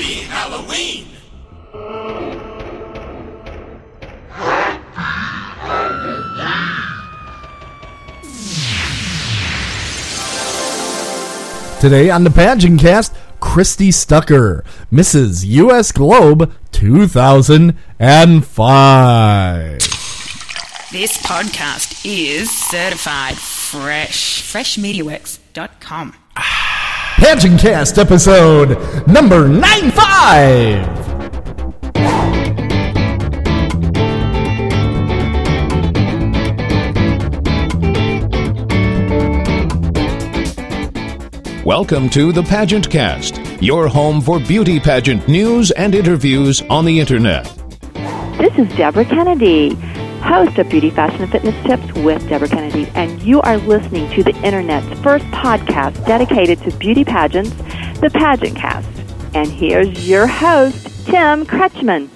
Happy Halloween! Today on the pageant cast, Christy Stucker, Mrs. U.S. Globe 2005. This podcast is certified fresh. Freshmediaworks.com. Pageant cast episode number 95. Welcome to the Pageant Cast, your home for beauty pageant news and interviews on the internet. This is Deborah Kennedy, host of Beauty, Fashion, and Fitness Tips with Deborah Kennedy, and you are listening to the Internet's first podcast dedicated to beauty pageants, the Pageant Cast. And here's your host, Tim Kretschmann.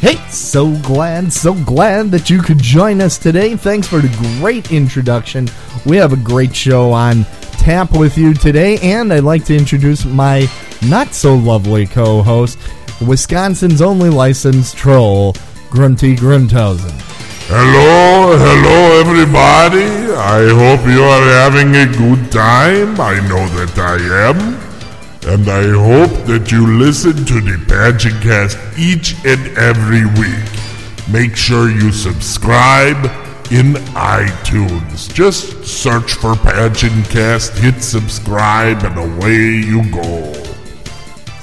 Hey, so glad, so glad that you could join us today. Thanks for the great introduction. We have a great show on tap with you today, and I'd like to introduce my not so lovely co host, Wisconsin's only licensed troll, Grunty Grunthausen. Hello, hello, everybody. I hope you are having a good time. I know that I am. And I hope that you listen to the Pageant Cast each and every week. Make sure you subscribe in iTunes. Just search for Pageant Cast, hit subscribe, and away you go.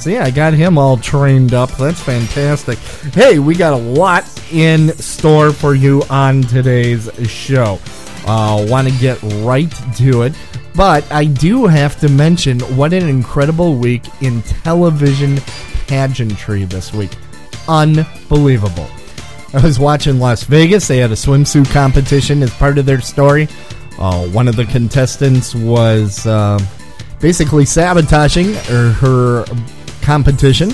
So yeah, I got him all trained up. That's fantastic. Hey, we got a lot in store for you on today's show. Uh, Want to get right to it, but I do have to mention what an incredible week in television pageantry this week. Unbelievable. I was watching Las Vegas. They had a swimsuit competition as part of their story. Uh, one of the contestants was uh, basically sabotaging her, her competition.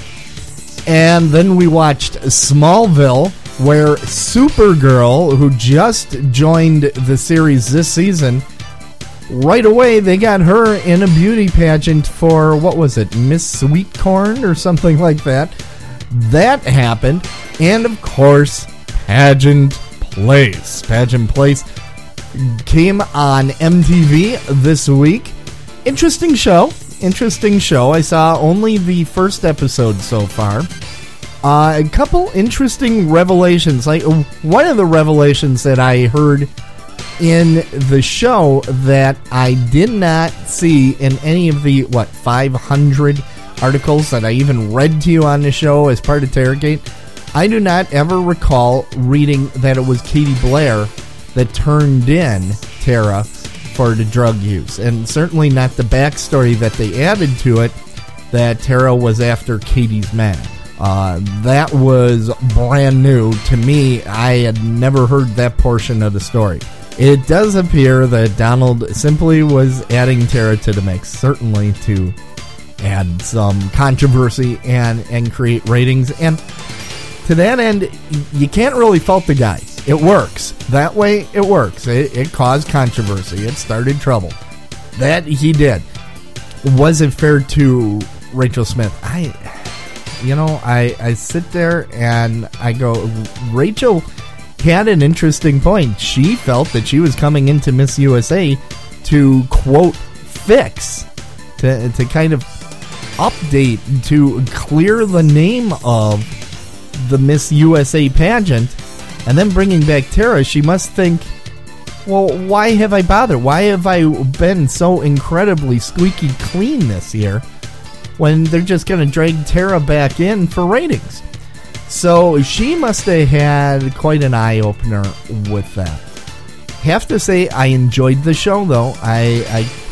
And then we watched Smallville, where Supergirl, who just joined the series this season, right away they got her in a beauty pageant for what was it, Miss Sweet Corn or something like that. That happened. And of course, Pageant Place. Pageant Place came on MTV this week. Interesting show. Interesting show. I saw only the first episode so far. Uh, a couple interesting revelations. Like one of the revelations that I heard in the show that I did not see in any of the what 500 articles that I even read to you on the show as part of Taragate. I do not ever recall reading that it was Katie Blair that turned in Tara for the drug use, and certainly not the backstory that they added to it that Tara was after Katie's man. Uh, that was brand new to me. I had never heard that portion of the story. It does appear that Donald simply was adding Tara to the mix, certainly to add some controversy and and create ratings. And to that end, you can't really fault the guy. It works that way. It works. It, it caused controversy. It started trouble. That he did. Was it fair to Rachel Smith? I, you know, I I sit there and I go, Rachel had an interesting point. She felt that she was coming into Miss USA to quote fix to to kind of update to clear the name of the Miss USA pageant and then bringing back Tara, she must think, well, why have I bothered? Why have I been so incredibly squeaky clean this year when they're just going to drag Tara back in for ratings? So she must have had quite an eye opener with that. Have to say, I enjoyed the show though. I,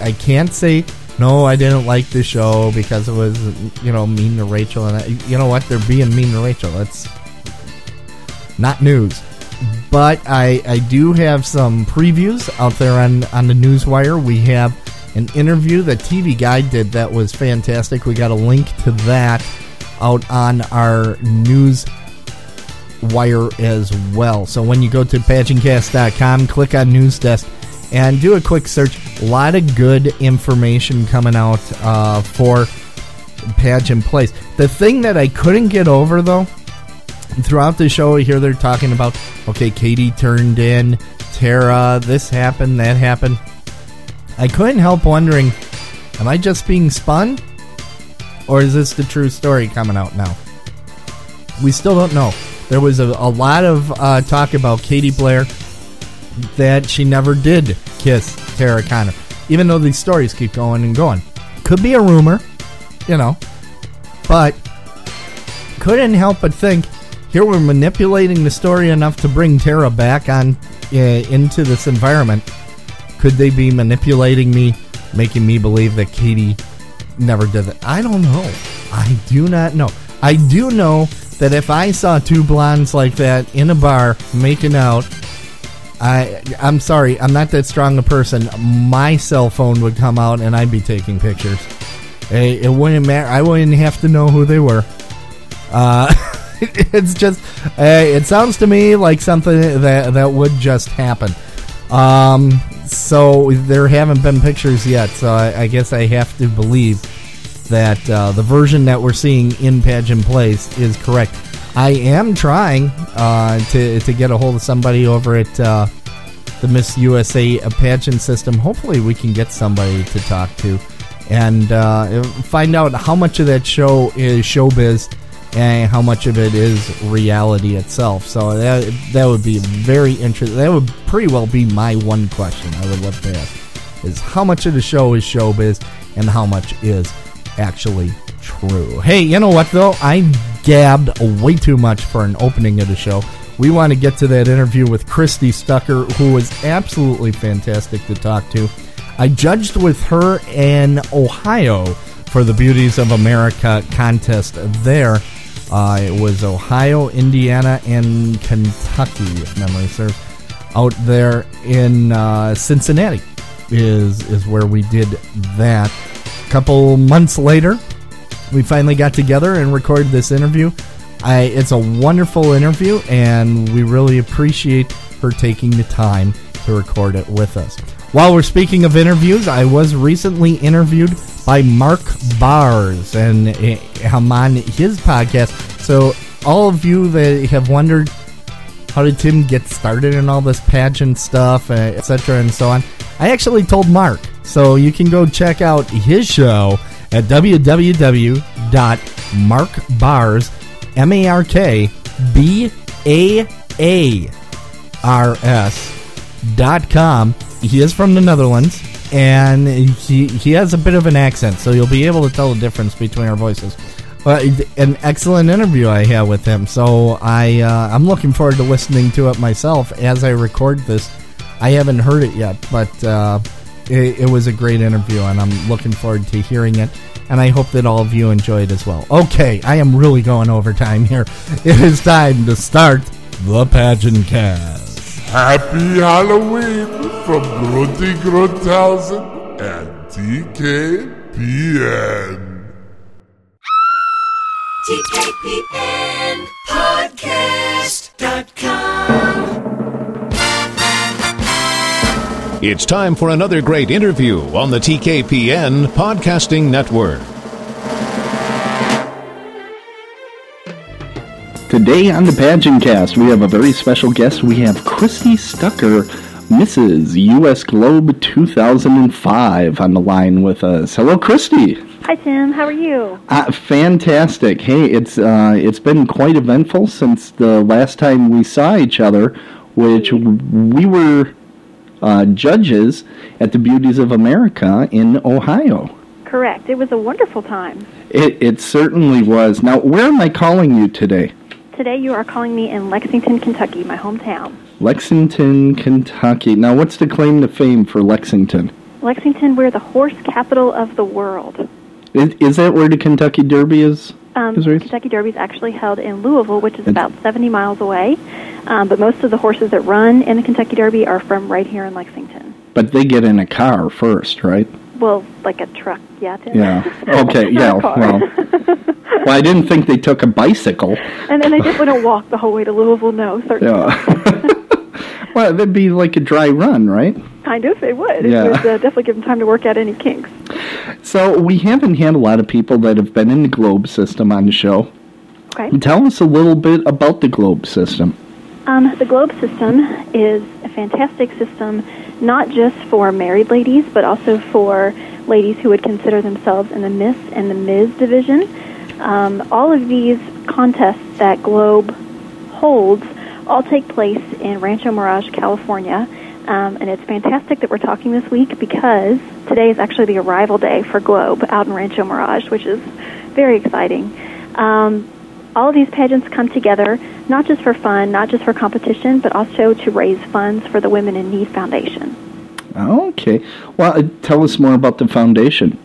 I I can't say no, I didn't like the show because it was you know mean to Rachel and I, you know what they're being mean to Rachel. That's not news. But I I do have some previews out there on on the newswire. We have an interview that TV Guide did that was fantastic. We got a link to that out on our news wire as well. So when you go to pageantcast.com, click on news desk, and do a quick search. A lot of good information coming out uh, for Pageant Place. The thing that I couldn't get over though, throughout the show, here they're talking about okay, Katie turned in, Tara, this happened, that happened. I couldn't help wondering, am I just being spun? Or is this the true story coming out now? We still don't know. There was a, a lot of uh, talk about Katie Blair that she never did kiss Tara Conner, even though these stories keep going and going. Could be a rumor, you know, but couldn't help but think here we're manipulating the story enough to bring Tara back on uh, into this environment. Could they be manipulating me, making me believe that Katie never did it? I don't know. I do not know. I do know that if I saw two blondes like that in a bar making out, I I'm sorry, I'm not that strong a person. My cell phone would come out and I'd be taking pictures. It, it wouldn't matter. I wouldn't have to know who they were. Uh, it's just, uh, it sounds to me like something that that would just happen. Um, so there haven't been pictures yet. So I, I guess I have to believe that uh, the version that we're seeing in Pageant Place is correct. I am trying uh, to to get a hold of somebody over at uh, the Miss USA pageant system. Hopefully, we can get somebody to talk to and uh, find out how much of that show is showbiz and how much of it is reality itself. So that that would be very interesting. That would pretty well be my one question I would love to ask: is how much of the show is showbiz and how much is actually true. Hey, you know what though? I gabbed way too much for an opening of the show. We want to get to that interview with Christy Stucker, who was absolutely fantastic to talk to. I judged with her in Ohio for the Beauties of America contest there. Uh, it was Ohio, Indiana, and Kentucky, if memory serves. Out there in uh, Cincinnati is is where we did that. A couple months later, we finally got together and recorded this interview. I, it's a wonderful interview, and we really appreciate her taking the time to record it with us. While we're speaking of interviews, I was recently interviewed by Mark Baars, and eh, I'm on his podcast. So, all of you that have wondered how did Tim get started in all this pageant stuff, eh, etc., and so on, I actually told Mark. So, you can go check out his show at www.markbaars, M A R K B A A R S dot com. He is from the Netherlands, and he he has a bit of an accent, so you'll be able to tell the difference between our voices. But an excellent interview I had with him, so I uh, I'm looking forward to listening to it myself as I record this. I haven't heard it yet, but uh, it, it was a great interview, and I'm looking forward to hearing it. And I hope that all of you enjoy it as well. Okay, I am really going over time here. It is time to start the pageant cast. Happy Halloween from Grunty Grunthausen and TKPN. TKPN Podcast.com. It's time for another great interview on the TKPN Podcasting Network. Today on the Pageant Cast, we have a very special guest. We have Christy Stucker, Mrs. U.S. Globe 2005, on the line with us. Hello, Christy. Hi, Tim. How are you? Uh, fantastic. Hey, it's uh, it's been quite eventful since the last time we saw each other, which we were uh, judges at the Beauties of America in Ohio. Correct. It was a wonderful time. It, it certainly was. Now, where am I calling you today? Today you are calling me in Lexington, Kentucky, my hometown. Lexington, Kentucky. Now, what's the claim to fame for Lexington? Lexington, we're the horse capital of the world. Is, is that where the Kentucky Derby is? Um, is? Kentucky Derby is actually held in Louisville, which is about 70 miles away. Um, but most of the horses that run in the Kentucky Derby are from right here in Lexington. But they get in a car first, right? Well, like a truck, yeah. Yeah. Okay. yeah. Not a car. Well, well, I didn't think they took a bicycle. and then they just want to walk the whole way to Louisville. No, certainly. Yeah. well, that'd be like a dry run, right? Kind of, it would. Yeah. It would uh, definitely give them time to work out any kinks. So we haven't had a lot of people that have been in the globe system on the show. Okay. Tell us a little bit about the globe system. Um, the Globe system is a fantastic system, not just for married ladies, but also for ladies who would consider themselves in the Miss and the Ms division. Um, all of these contests that Globe holds all take place in Rancho Mirage, California. Um, and it's fantastic that we're talking this week because today is actually the arrival day for Globe out in Rancho Mirage, which is very exciting. Um, all of these pageants come together not just for fun, not just for competition, but also to raise funds for the Women in Need Foundation. Okay. Well, uh, tell us more about the foundation.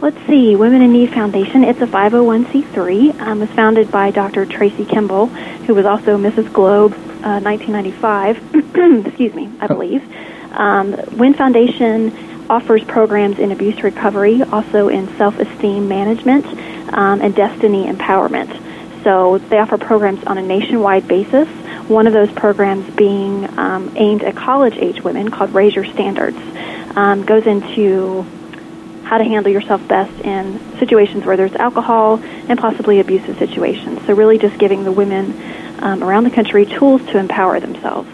Let's see, Women in Need Foundation. It's a 501c3. Um, it was founded by Dr. Tracy Kimball, who was also Mrs. Globe uh, 1995. Excuse me, I believe. Um, WIN Foundation offers programs in abuse recovery, also in self-esteem management, um, and destiny empowerment. So they offer programs on a nationwide basis. One of those programs being um, aimed at college-age women called Raise Your Standards. Um, goes into how to handle yourself best in situations where there's alcohol and possibly abusive situations. So really just giving the women um, around the country tools to empower themselves.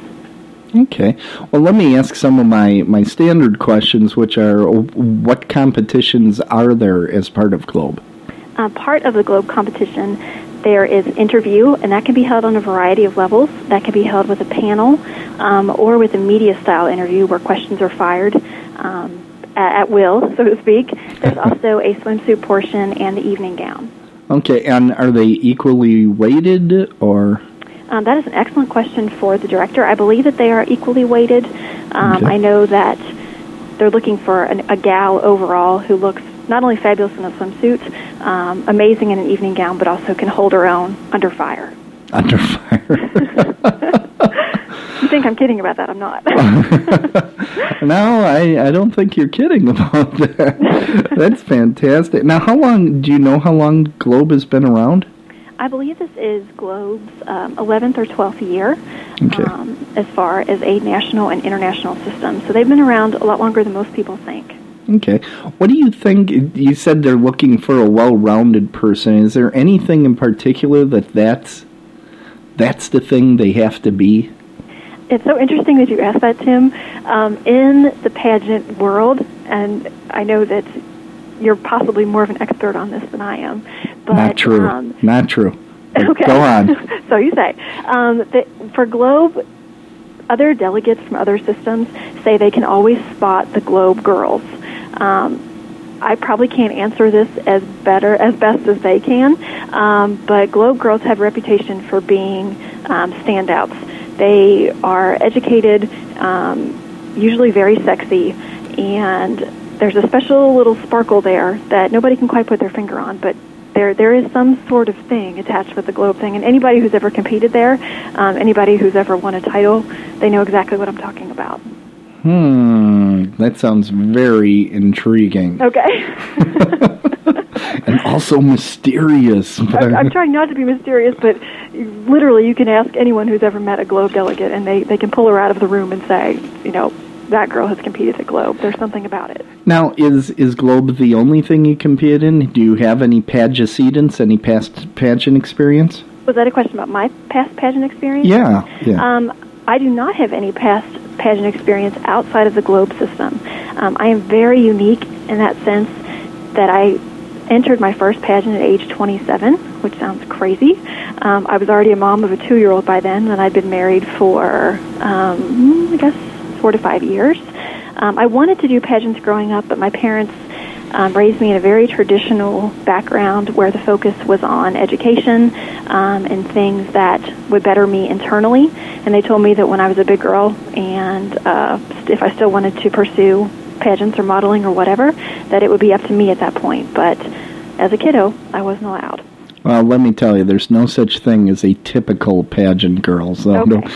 Okay. Well, let me ask some of my, my standard questions, which are what competitions are there as part of Globe? Uh, part of the Globe competition, there is interview, and that can be held on a variety of levels. That can be held with a panel um, or with a media style interview where questions are fired um, at, at will, so to speak. There's also a swimsuit portion and the evening gown. Okay, and are they equally weighted or? Um, that is an excellent question for the director. I believe that they are equally weighted. Um, Okay. I know that they're looking for an, a gal overall who looks not only fabulous in a swimsuit, um, amazing in an evening gown, but also can hold her own under fire. Under fire. You think I'm kidding about that? I'm not. no, I, I don't think you're kidding about that. That's fantastic. Now, how long do you know how long Globe has been around? I believe this is Globe's um, 11th or 12th year Okay. um, as far as a national and international system. So they've been around a lot longer than most people think. Okay. What do you think? You said they're looking for a well-rounded person. Is there anything in particular that that's that's the thing they have to be? It's so interesting that you asked that, Tim. Um, in the pageant world, and I know that you're possibly more of an expert on this than I am. But, Not true. Um, Not true. But okay. Go on. so you say. Um, the, for Globe, other delegates from other systems say they can always spot the Globe girls. Um, I probably can't answer this as better as best as they can, um, but Globe girls have a reputation for being um, standouts. They are educated, um, usually very sexy, and there's a special little sparkle there that nobody can quite put their finger on, but there there is some sort of thing attached with the globe thing. And anybody who's ever competed there um, anybody who's ever won a title they know exactly what i'm talking about Hmm. That sounds very intriguing okay and also mysterious. I'm, I'm trying not to be mysterious but literally you can ask anyone who's ever met a globe delegate and they, they can pull her out of the room and say you know that girl has competed at globe there's something about it Now, is is Globe the only thing you competed in? Do you have any pageantants, any past pageant experience? was that a question about my past pageant experience Yeah, yeah. Um, I do not have any past pageant experience outside of the globe system. Um, I am very unique in that sense that I entered my first pageant at age 27, which sounds crazy. Um, I was already a mom of a two-year-old by then, and I'd been married for, um, I guess, four to five years. Um, I wanted to do pageants growing up, but my parents um, raised me in a very traditional background where the focus was on education um, and things that would better me internally. And they told me that when I was a big girl and uh, if I still wanted to pursue pageants or modeling or whatever, that it would be up to me at that point. But as a kiddo, I wasn't allowed. Well, let me tell you, there's no such thing as a typical pageant girl. So Okay.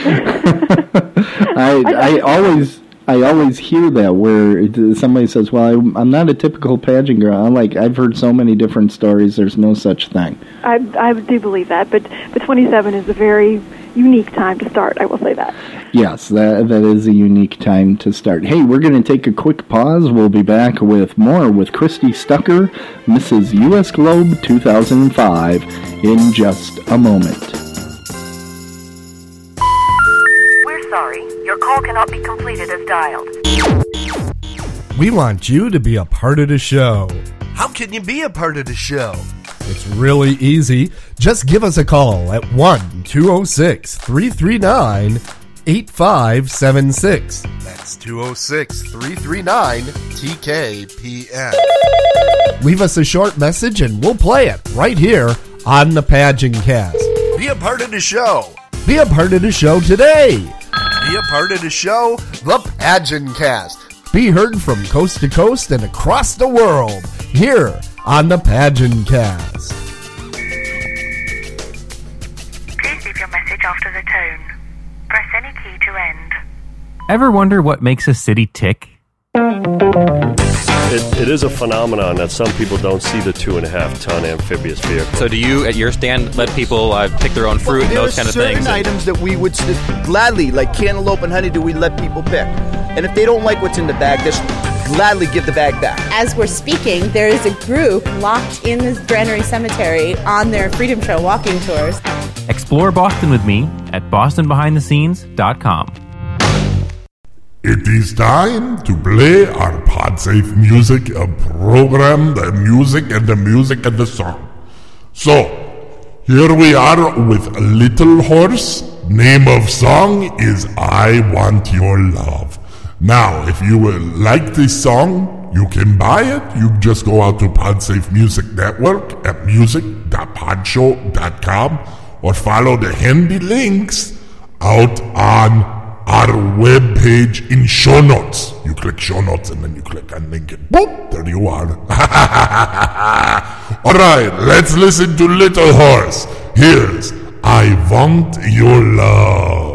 I, I always, I always hear that where somebody says, "Well, I'm, I'm not a typical pageant girl." I'm like, I've heard so many different stories. There's no such thing. I, I do believe that, but but 27 is a very unique time to start. I will say that. Yes, that that is a unique time to start. Hey, we're going to take a quick pause. We'll be back with more with Christy Stucker, Mrs. US Globe 2005, in just a moment. Cannot be completed as dialed. We want you to be a part of the show. How can you be a part of the show? It's really easy. Just give us a call at 1 206 339 8576. That's 206 339 TKPN. Leave us a short message and we'll play it right here on the Pageant Cast. Be a part of the show. Be a part of the show today. Be a part of the show, The Pageant Cast. Be heard from coast to coast and across the world here on the Pageant Cast. Please leave your message after the tone. Press any key to end. Ever wonder what makes a city tick? It, it is a phenomenon that some people don't see the two and a half ton amphibious vehicle. So, do you at your stand let people uh, pick their own fruit and those kind of certain things? and- items that we would s- gladly, like cantaloupe and honeydew, we let people pick. And if they don't like what's in the bag, just gladly give the bag back. As we're speaking, there is a group locked in the Granary Cemetery on their Freedom Trail walking tours. Explore Boston with me at bostonbehindthescenes.com. It is time to play our PodSafe music program, the music and the music and the song. So, here we are with Little Horse. Name of song is I Want Your Love. Now, if you like this song, you can buy it. You just go out to PodSafe Music Network at music.podshow.com or follow the handy links out on our webpage in show notes. You click show notes and then you click on link it. Boop! There you are. All right, let's listen to Little Horse. Here's I Want Your Love.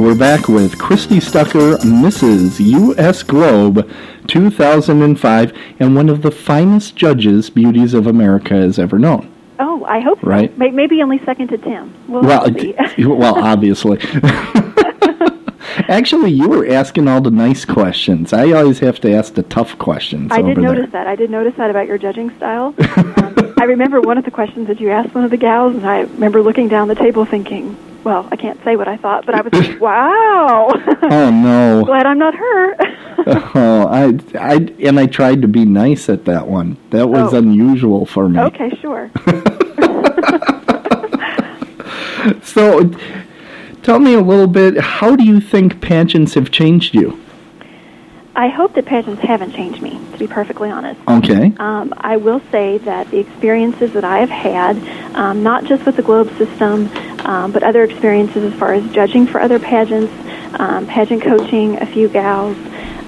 We're back. With Christy Stucker, Mrs. U.S. Globe 2005, and one of the finest judges Beauties of America has ever known. Oh, I hope. Right. May- Maybe only second to Tim. We'll well, well, obviously. Actually, you were asking all the nice questions. I always have to ask the tough questions. I did notice there. that. I did notice that about your judging style. Um, I remember one of the questions that you asked one of the gals, and I remember looking down the table thinking, well, I can't say what I thought, but I was like, wow. Oh no! Glad I'm not her. oh, I, I, and I tried to be nice at that one. That was Oh. unusual for me. okay, sure. So, tell me a little bit. How do you think pageants have changed you? I hope that pageants haven't changed me, to be perfectly honest. Okay. Um, I will say that the experiences that I have had, um, not just with the Globe system, um, but other experiences as far as judging for other pageants, um, pageant coaching a few gals,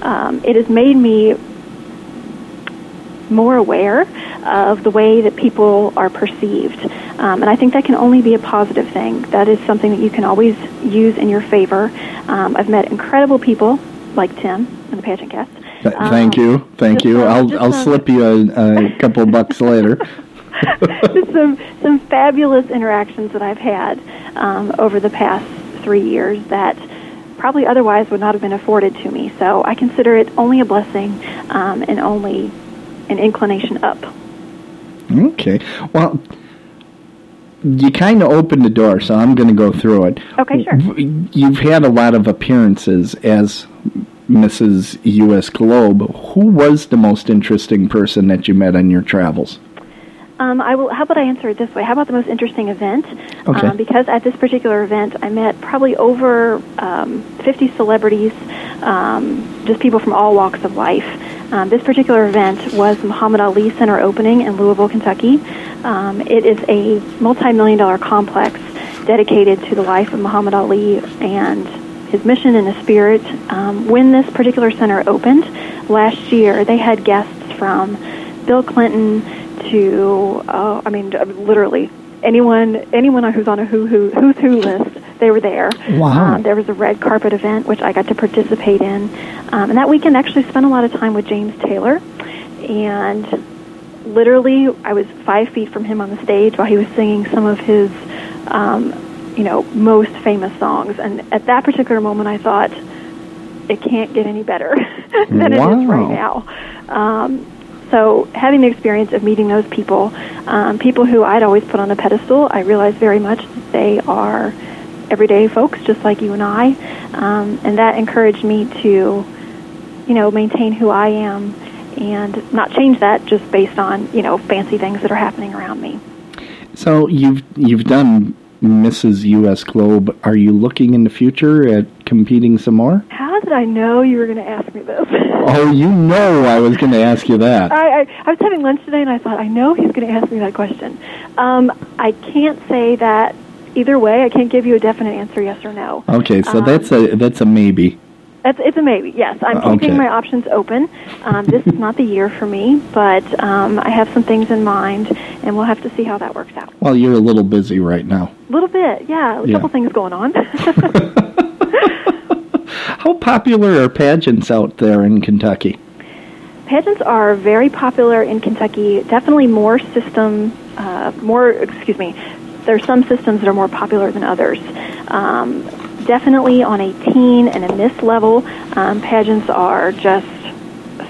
um, it has made me more aware of the way that people are perceived. Um, and I think that can only be a positive thing. That is something that you can always use in your favor. Um, I've met incredible people like Tim in the pageant cast. Th- thank you, thank you. uh, I'll I'll uh, slip you a, a couple bucks later. some some fabulous interactions that I've had um, over the past three years that probably otherwise would not have been afforded to me. So I consider it only a blessing um, and only an inclination up. Okay. Well, you kind of opened the door, so I'm going to go through it. Okay, sure. You've had a lot of appearances as Mrs. U.S. Globe. Who was the most interesting person that you met on your travels? Um, I will. How about I answer it this way? How about the most interesting event? Okay. Um, because at this particular event, I met probably over um, 50 celebrities, um, just people from all walks of life. Um, this particular event was Muhammad Ali Center opening in Louisville, Kentucky. Um, it is a multi-million dollar complex dedicated to the life of Muhammad Ali and his mission and his spirit. Um, when this particular center opened last year, they had guests from Bill Clinton to, uh, I mean, literally anyone anyone who's on a who who who's who list. They were there. Wow. Um, there was a red carpet event which I got to participate in, um, and that weekend actually spent a lot of time with James Taylor, and literally I was five feet from him on the stage while he was singing some of his, um, you know, most famous songs. And at that particular moment, I thought it can't get any better than it is right now. Um, so having the experience of meeting those people, um, people who I'd always put on a pedestal, I realized very much that they are everyday folks just like you and I, um, and that encouraged me to, you know, maintain who I am and not change that just based on you know fancy things that are happening around me. So you've you've done Mrs. U.S. Globe. Are you looking in the future at competing some more? How did I know you were going to ask me this? Oh, you know I was going to ask you that. I, I, I was having lunch today and I thought, I know he's going to ask me that question. Um, I can't say that either way. I can't give you a definite answer, yes or no. Okay, so Um, that's a that's a maybe. It's, it's a maybe, yes. I'm Uh, keeping okay. my options open. Um, this is not the year for me, but um, I have some things in mind, and we'll have to see how that works out. Well, you're a little busy right now. A little bit, yeah. A Yeah. couple things going on. How popular are pageants out there in Kentucky? Pageants are very popular in Kentucky. Definitely more system, uh, more. Excuse me. There's some systems that are more popular than others. Um, definitely on a teen and a miss level, um, pageants are just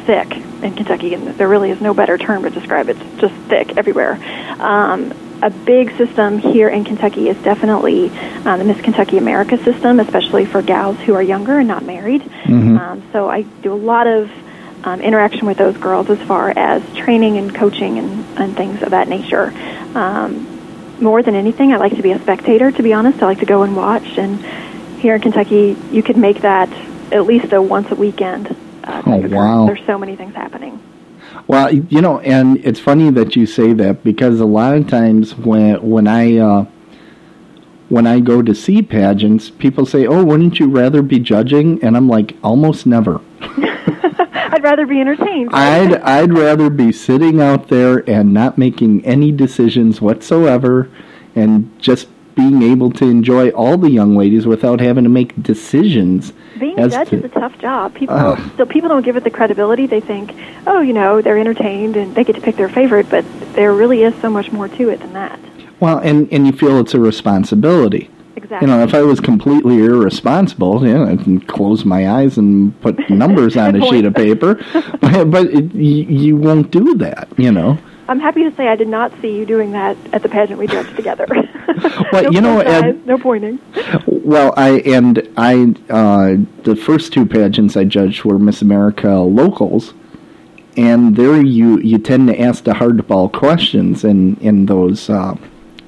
thick in Kentucky, and there really is no better term to describe it. It's just thick everywhere. Um, a big system here in Kentucky is definitely uh, the Miss Kentucky America system, especially for gals who are younger and not married. Mhm. Um, so I do a lot of um, interaction with those girls as far as training and coaching and, and things of that nature. Um, more than anything, I like to be a spectator, to be honest. I like to go and watch. And here in Kentucky, you could make that at least a once a weekend. Uh, Oh, wow. There's so many things happening. Well, you know, and it's funny that you say that because a lot of times when when I uh, when I go to see pageants, people say, "Oh, wouldn't you rather be judging?" And I'm like, almost never. I'd rather be entertained. I'd I'd rather be sitting out there and not making any decisions whatsoever, and just being able to enjoy all the young ladies without having to make decisions. Being a judge to- is a tough job. People don't, so people don't give it the credibility. They think, oh, you know, they're entertained and they get to pick their favorite, but there really is so much more to it than that. Well, and and you feel it's a responsibility. Exactly. You know, if I was completely irresponsible, you know, I can close my eyes and put numbers on a sheet of paper, but, but it, you, you won't do that. You know. I'm happy to say I did not see you doing that at the pageant we judged together. Well, no you know, eyes, no pointing. Well, I and I uh, the first two pageants I judged were Miss America locals, and there you you tend to ask the hardball questions in in those uh,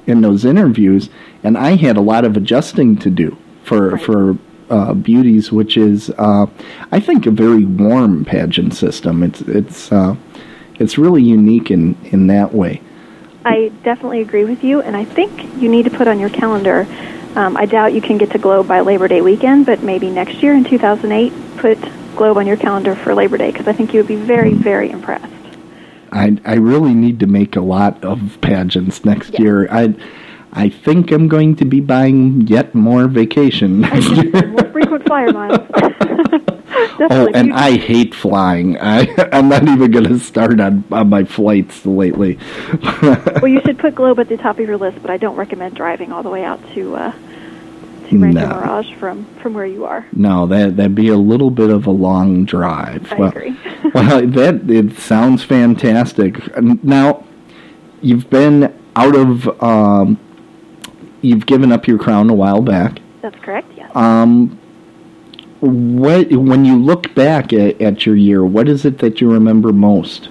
in those interviews, and I had a lot of adjusting to do for for uh, beauties, which is uh, I think a very warm pageant system. It's it's uh, it's really unique in in that way. I definitely agree with you, and I think you need to put on your calendar. Um, I doubt you can get to Globe by Labor Day weekend, but maybe next year in 2008, put Globe on your calendar for Labor Day because I think you would be very, very impressed. I I really need to make a lot of pageants next year. I I think I'm going to be buying yet more vacation next year. More frequent flyer miles. oh, and I hate flying. I I'm not even going to start on on my flights lately. well, you should put Globe at the top of your list, but I don't recommend driving all the way out to uh, to Rancho No. Mirage from from where you are. no, that that'd be a little bit of a long drive. I well, agree. well, that it sounds fantastic. Now, you've been out of um, you've given up your crown a while back. That's correct. Yes. Um, what when you look back at, at your year, what is it that you remember most?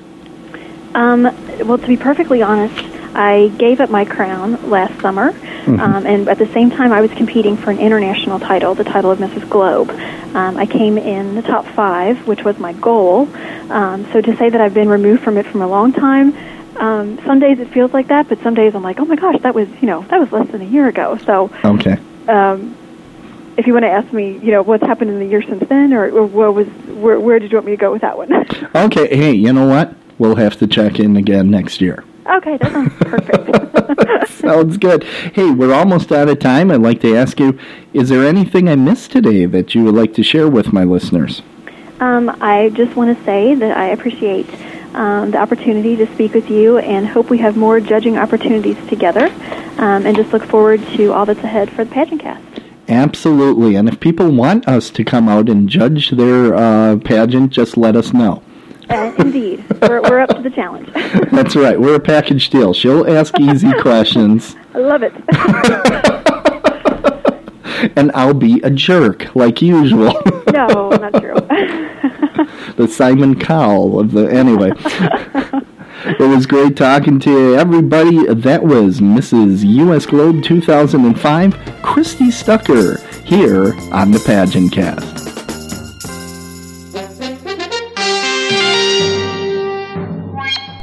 Um, well, to be perfectly honest, I gave up my crown last summer, Mhm. um, and at the same time, I was competing for an international title, the title of Mrs. Globe. Um, I came in the top five, which was my goal. Um, so to say that I've been removed from it from a long time, um, some days it feels like that, but some days I'm like, oh my gosh, that was you know that was less than a year ago. So Okay. um, if you want to ask me, you know, what's happened in the year since then, or, or what was where, where did you want me to go with that one? Okay, hey, you know what? We'll have to check in again next year. okay, that sounds perfect. Sounds good. Hey, we're almost out of time. I'd like to ask you is there anything I missed today that you would like to share with my listeners? Um, I just want to say that I appreciate um, the opportunity to speak with you and hope we have more judging opportunities together. Um, and just look forward to all that's ahead for the pageant cast. Absolutely. And if people want us to come out and judge their uh, pageant, just let us know. Uh, indeed, we're, we're up to the challenge. That's right. We're a package deal. She'll ask easy questions, I love it. and I'll be a jerk like usual. no, not true. The Simon Cowell of the. Anyway. It was great talking to everybody. That was Mrs. US Globe 2005, Christy Stucker, here on the Pageant Cast.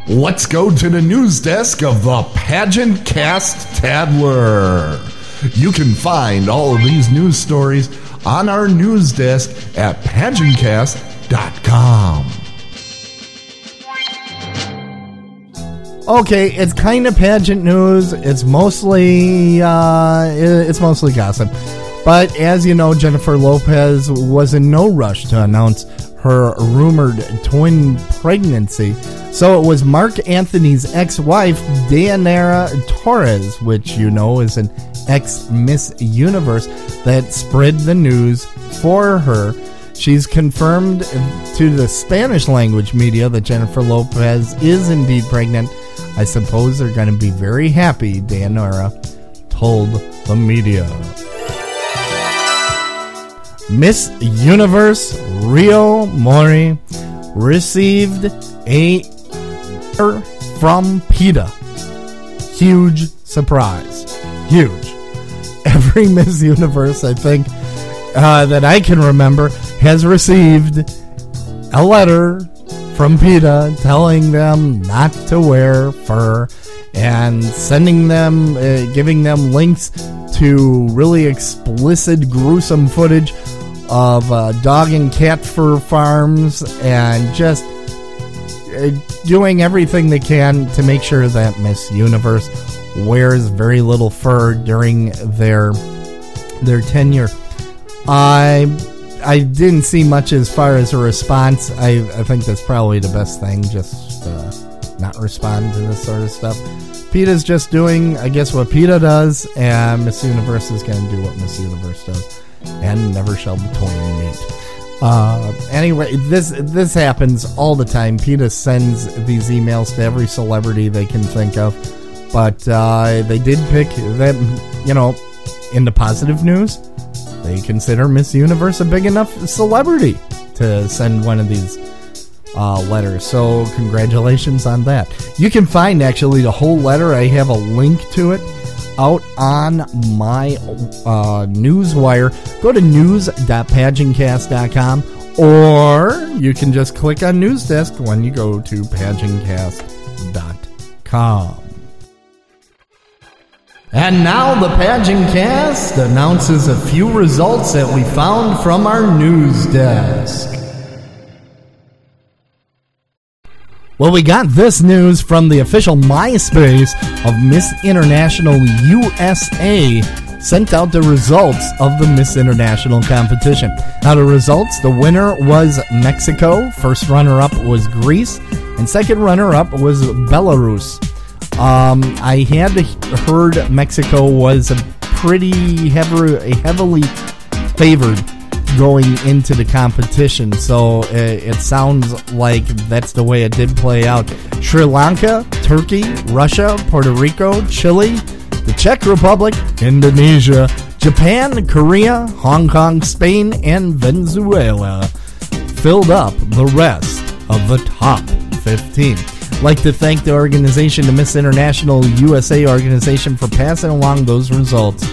Let's go to the news desk of the Pageant Cast Tattler. You can find all of these news stories on our news desk at pageantcast.com. Okay, it's kind of pageant news. It's mostly uh, it's mostly gossip. But as you know, Jennifer Lopez was in no rush to announce her rumored twin pregnancy. So it was Marc Anthony's ex-wife, Dayanara Torres, which you know is an ex-Miss Universe, that spread the news for her. She's confirmed to the Spanish language media that Jennifer Lopez is indeed pregnant. I suppose they're going to be very happy, Dayanara told the media. Miss Universe Riyo Mori received a letter from PETA. Huge surprise. Huge. Every Miss Universe, I think, uh, that I can remember has received a letter from PETA telling them not to wear fur and sending them, uh, giving them links to really explicit, gruesome footage of uh, dog and cat fur farms and just uh, doing everything they can to make sure that Miss Universe wears very little fur during their their tenure. I I didn't see much as far as a response. I, I think that's probably the best thing. Just uh, not respond to this sort of stuff. PETA's just doing, I guess, what PETA does, and Miss Universe is going to do what Miss Universe does, and never shall the twain meet. Uh, anyway, this this happens all the time. PETA sends these emails to every celebrity they can think of, but uh, they did pick them. You know, in the positive news, they consider Miss Universe a big enough celebrity to send one of these uh, letters. So, congratulations on that. You can find actually the whole letter. I have a link to it out on my uh, newswire. Go to news.pageantcast.com or you can just click on News Desk when you go to pageantcast.com. And now the pageant cast announces a few results that we found from our news desk. Well, we got this news from the official MySpace of Miss International USA sent out the results of the Miss International competition. Now, the results the winner was Mexico, first runner up was Greece, and second runner up was Belarus. Um, I had heard Mexico was a pretty heavy, heavily favored going into the competition, so it, it sounds like that's the way it did play out. Sri Lanka, Turkey, Russia, Puerto Rico, Chile, the Czech Republic, Indonesia, Japan, Korea, Hong Kong, Spain, and Venezuela filled up the rest of the top 15 like to thank the organization, the Miss International USA organization, for passing along those results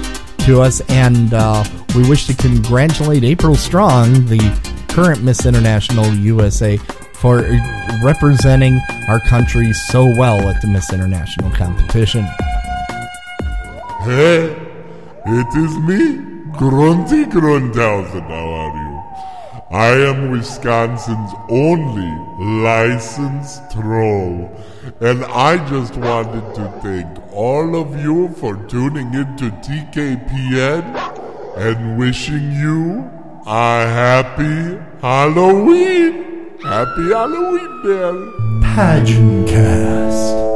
to us. And uh, we wish to congratulate April Strong, the current Miss International USA, for representing our country so well at the Miss International competition. Hey, it is me, Grunty Grunthausen. How are you? I am Wisconsin's only licensed troll, and I just wanted to thank all of you for tuning into TKPN and wishing you a happy Halloween. Happy Halloween, Bill. Pageant Cast.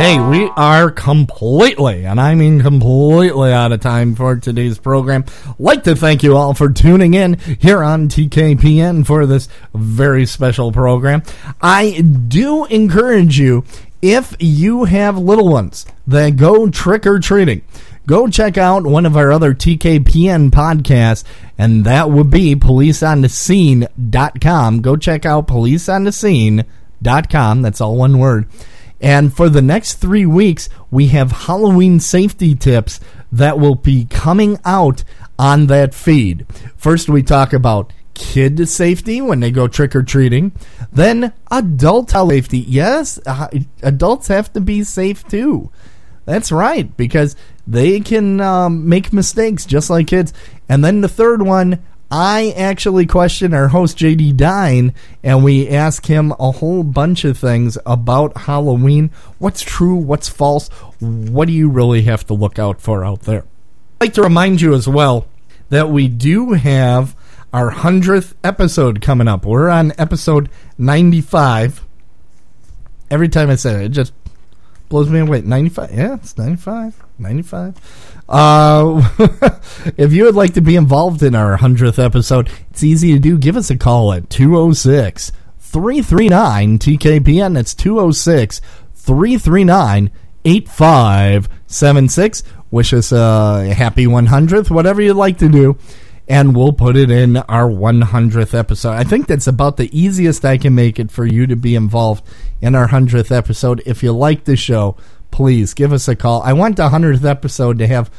Hey, we are completely, and I mean completely out of time for today's program. Like to thank you all for tuning in here on TKPN for this very special program. I do encourage you, if you have little ones that go trick or treating, go check out one of our other TKPN podcasts, and that would be policeonthescene.com. Go check out policeonthescene.com. That's all one word. And for the next three weeks, we have Halloween safety tips that will be coming out on that feed. First, we talk about kid safety when they go trick or treating, then adult safety. Yes, uh, adults have to be safe too. That's right, because they can um, make mistakes just like kids. And then the third one, I actually question our host JD Dine, and we ask him a whole bunch of things about Halloween. What's true? What's false? What do you really have to look out for out there? I'd like to remind you as well that we do have our hundredth episode coming up. We're on episode ninety-five. Every time I say it, it just blows me away. 95? Yeah, it's 95. 95. Uh, if you would like to be involved in our 100th episode, it's easy to do. Give us a call at 206 339 TKPN. That's 206 339 8576. Wish us a happy 100th, whatever you'd like to do and we'll put it in our 100th episode. I think that's about the easiest I can make it for you to be involved in our 100th episode. If you like the show, please give us a call. I want the 100th episode to have,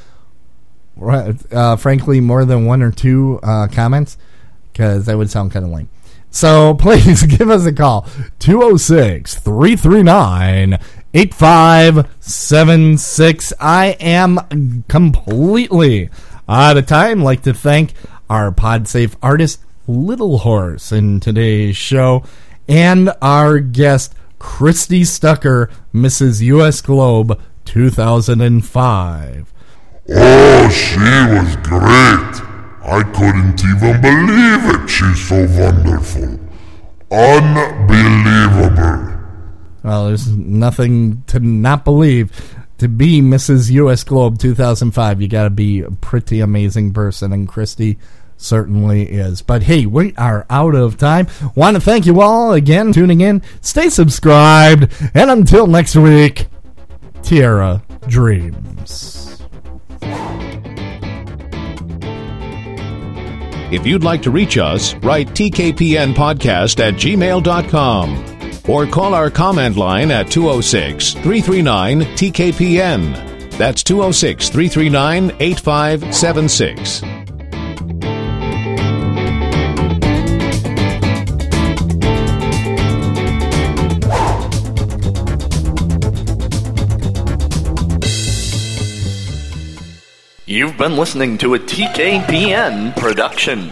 uh, frankly, more than one or two uh, comments because that would sound kind of lame. So please give us a call 206 339 8576. I am completely out of time. Like to thank our PodSafe artist, Little Horse, in today's show, and our guest, Christy Stucker, Mrs. U.S. Globe 2005. Oh, she was great. I couldn't even believe it. She's so wonderful. Unbelievable. Well, there's nothing to not believe. To be Mrs. U.S. Globe 2005, you got to be a pretty amazing person, and Christy certainly is. But hey, we are out of time. Want to thank you all again tuning in. Stay subscribed, and until next week, Tiara Dreams. If you'd like to reach us, write tkpnpodcast at gmail.com or call our comment line at 206 339 TKPN. That's 206 339 8576. You've been listening to a TKPN production.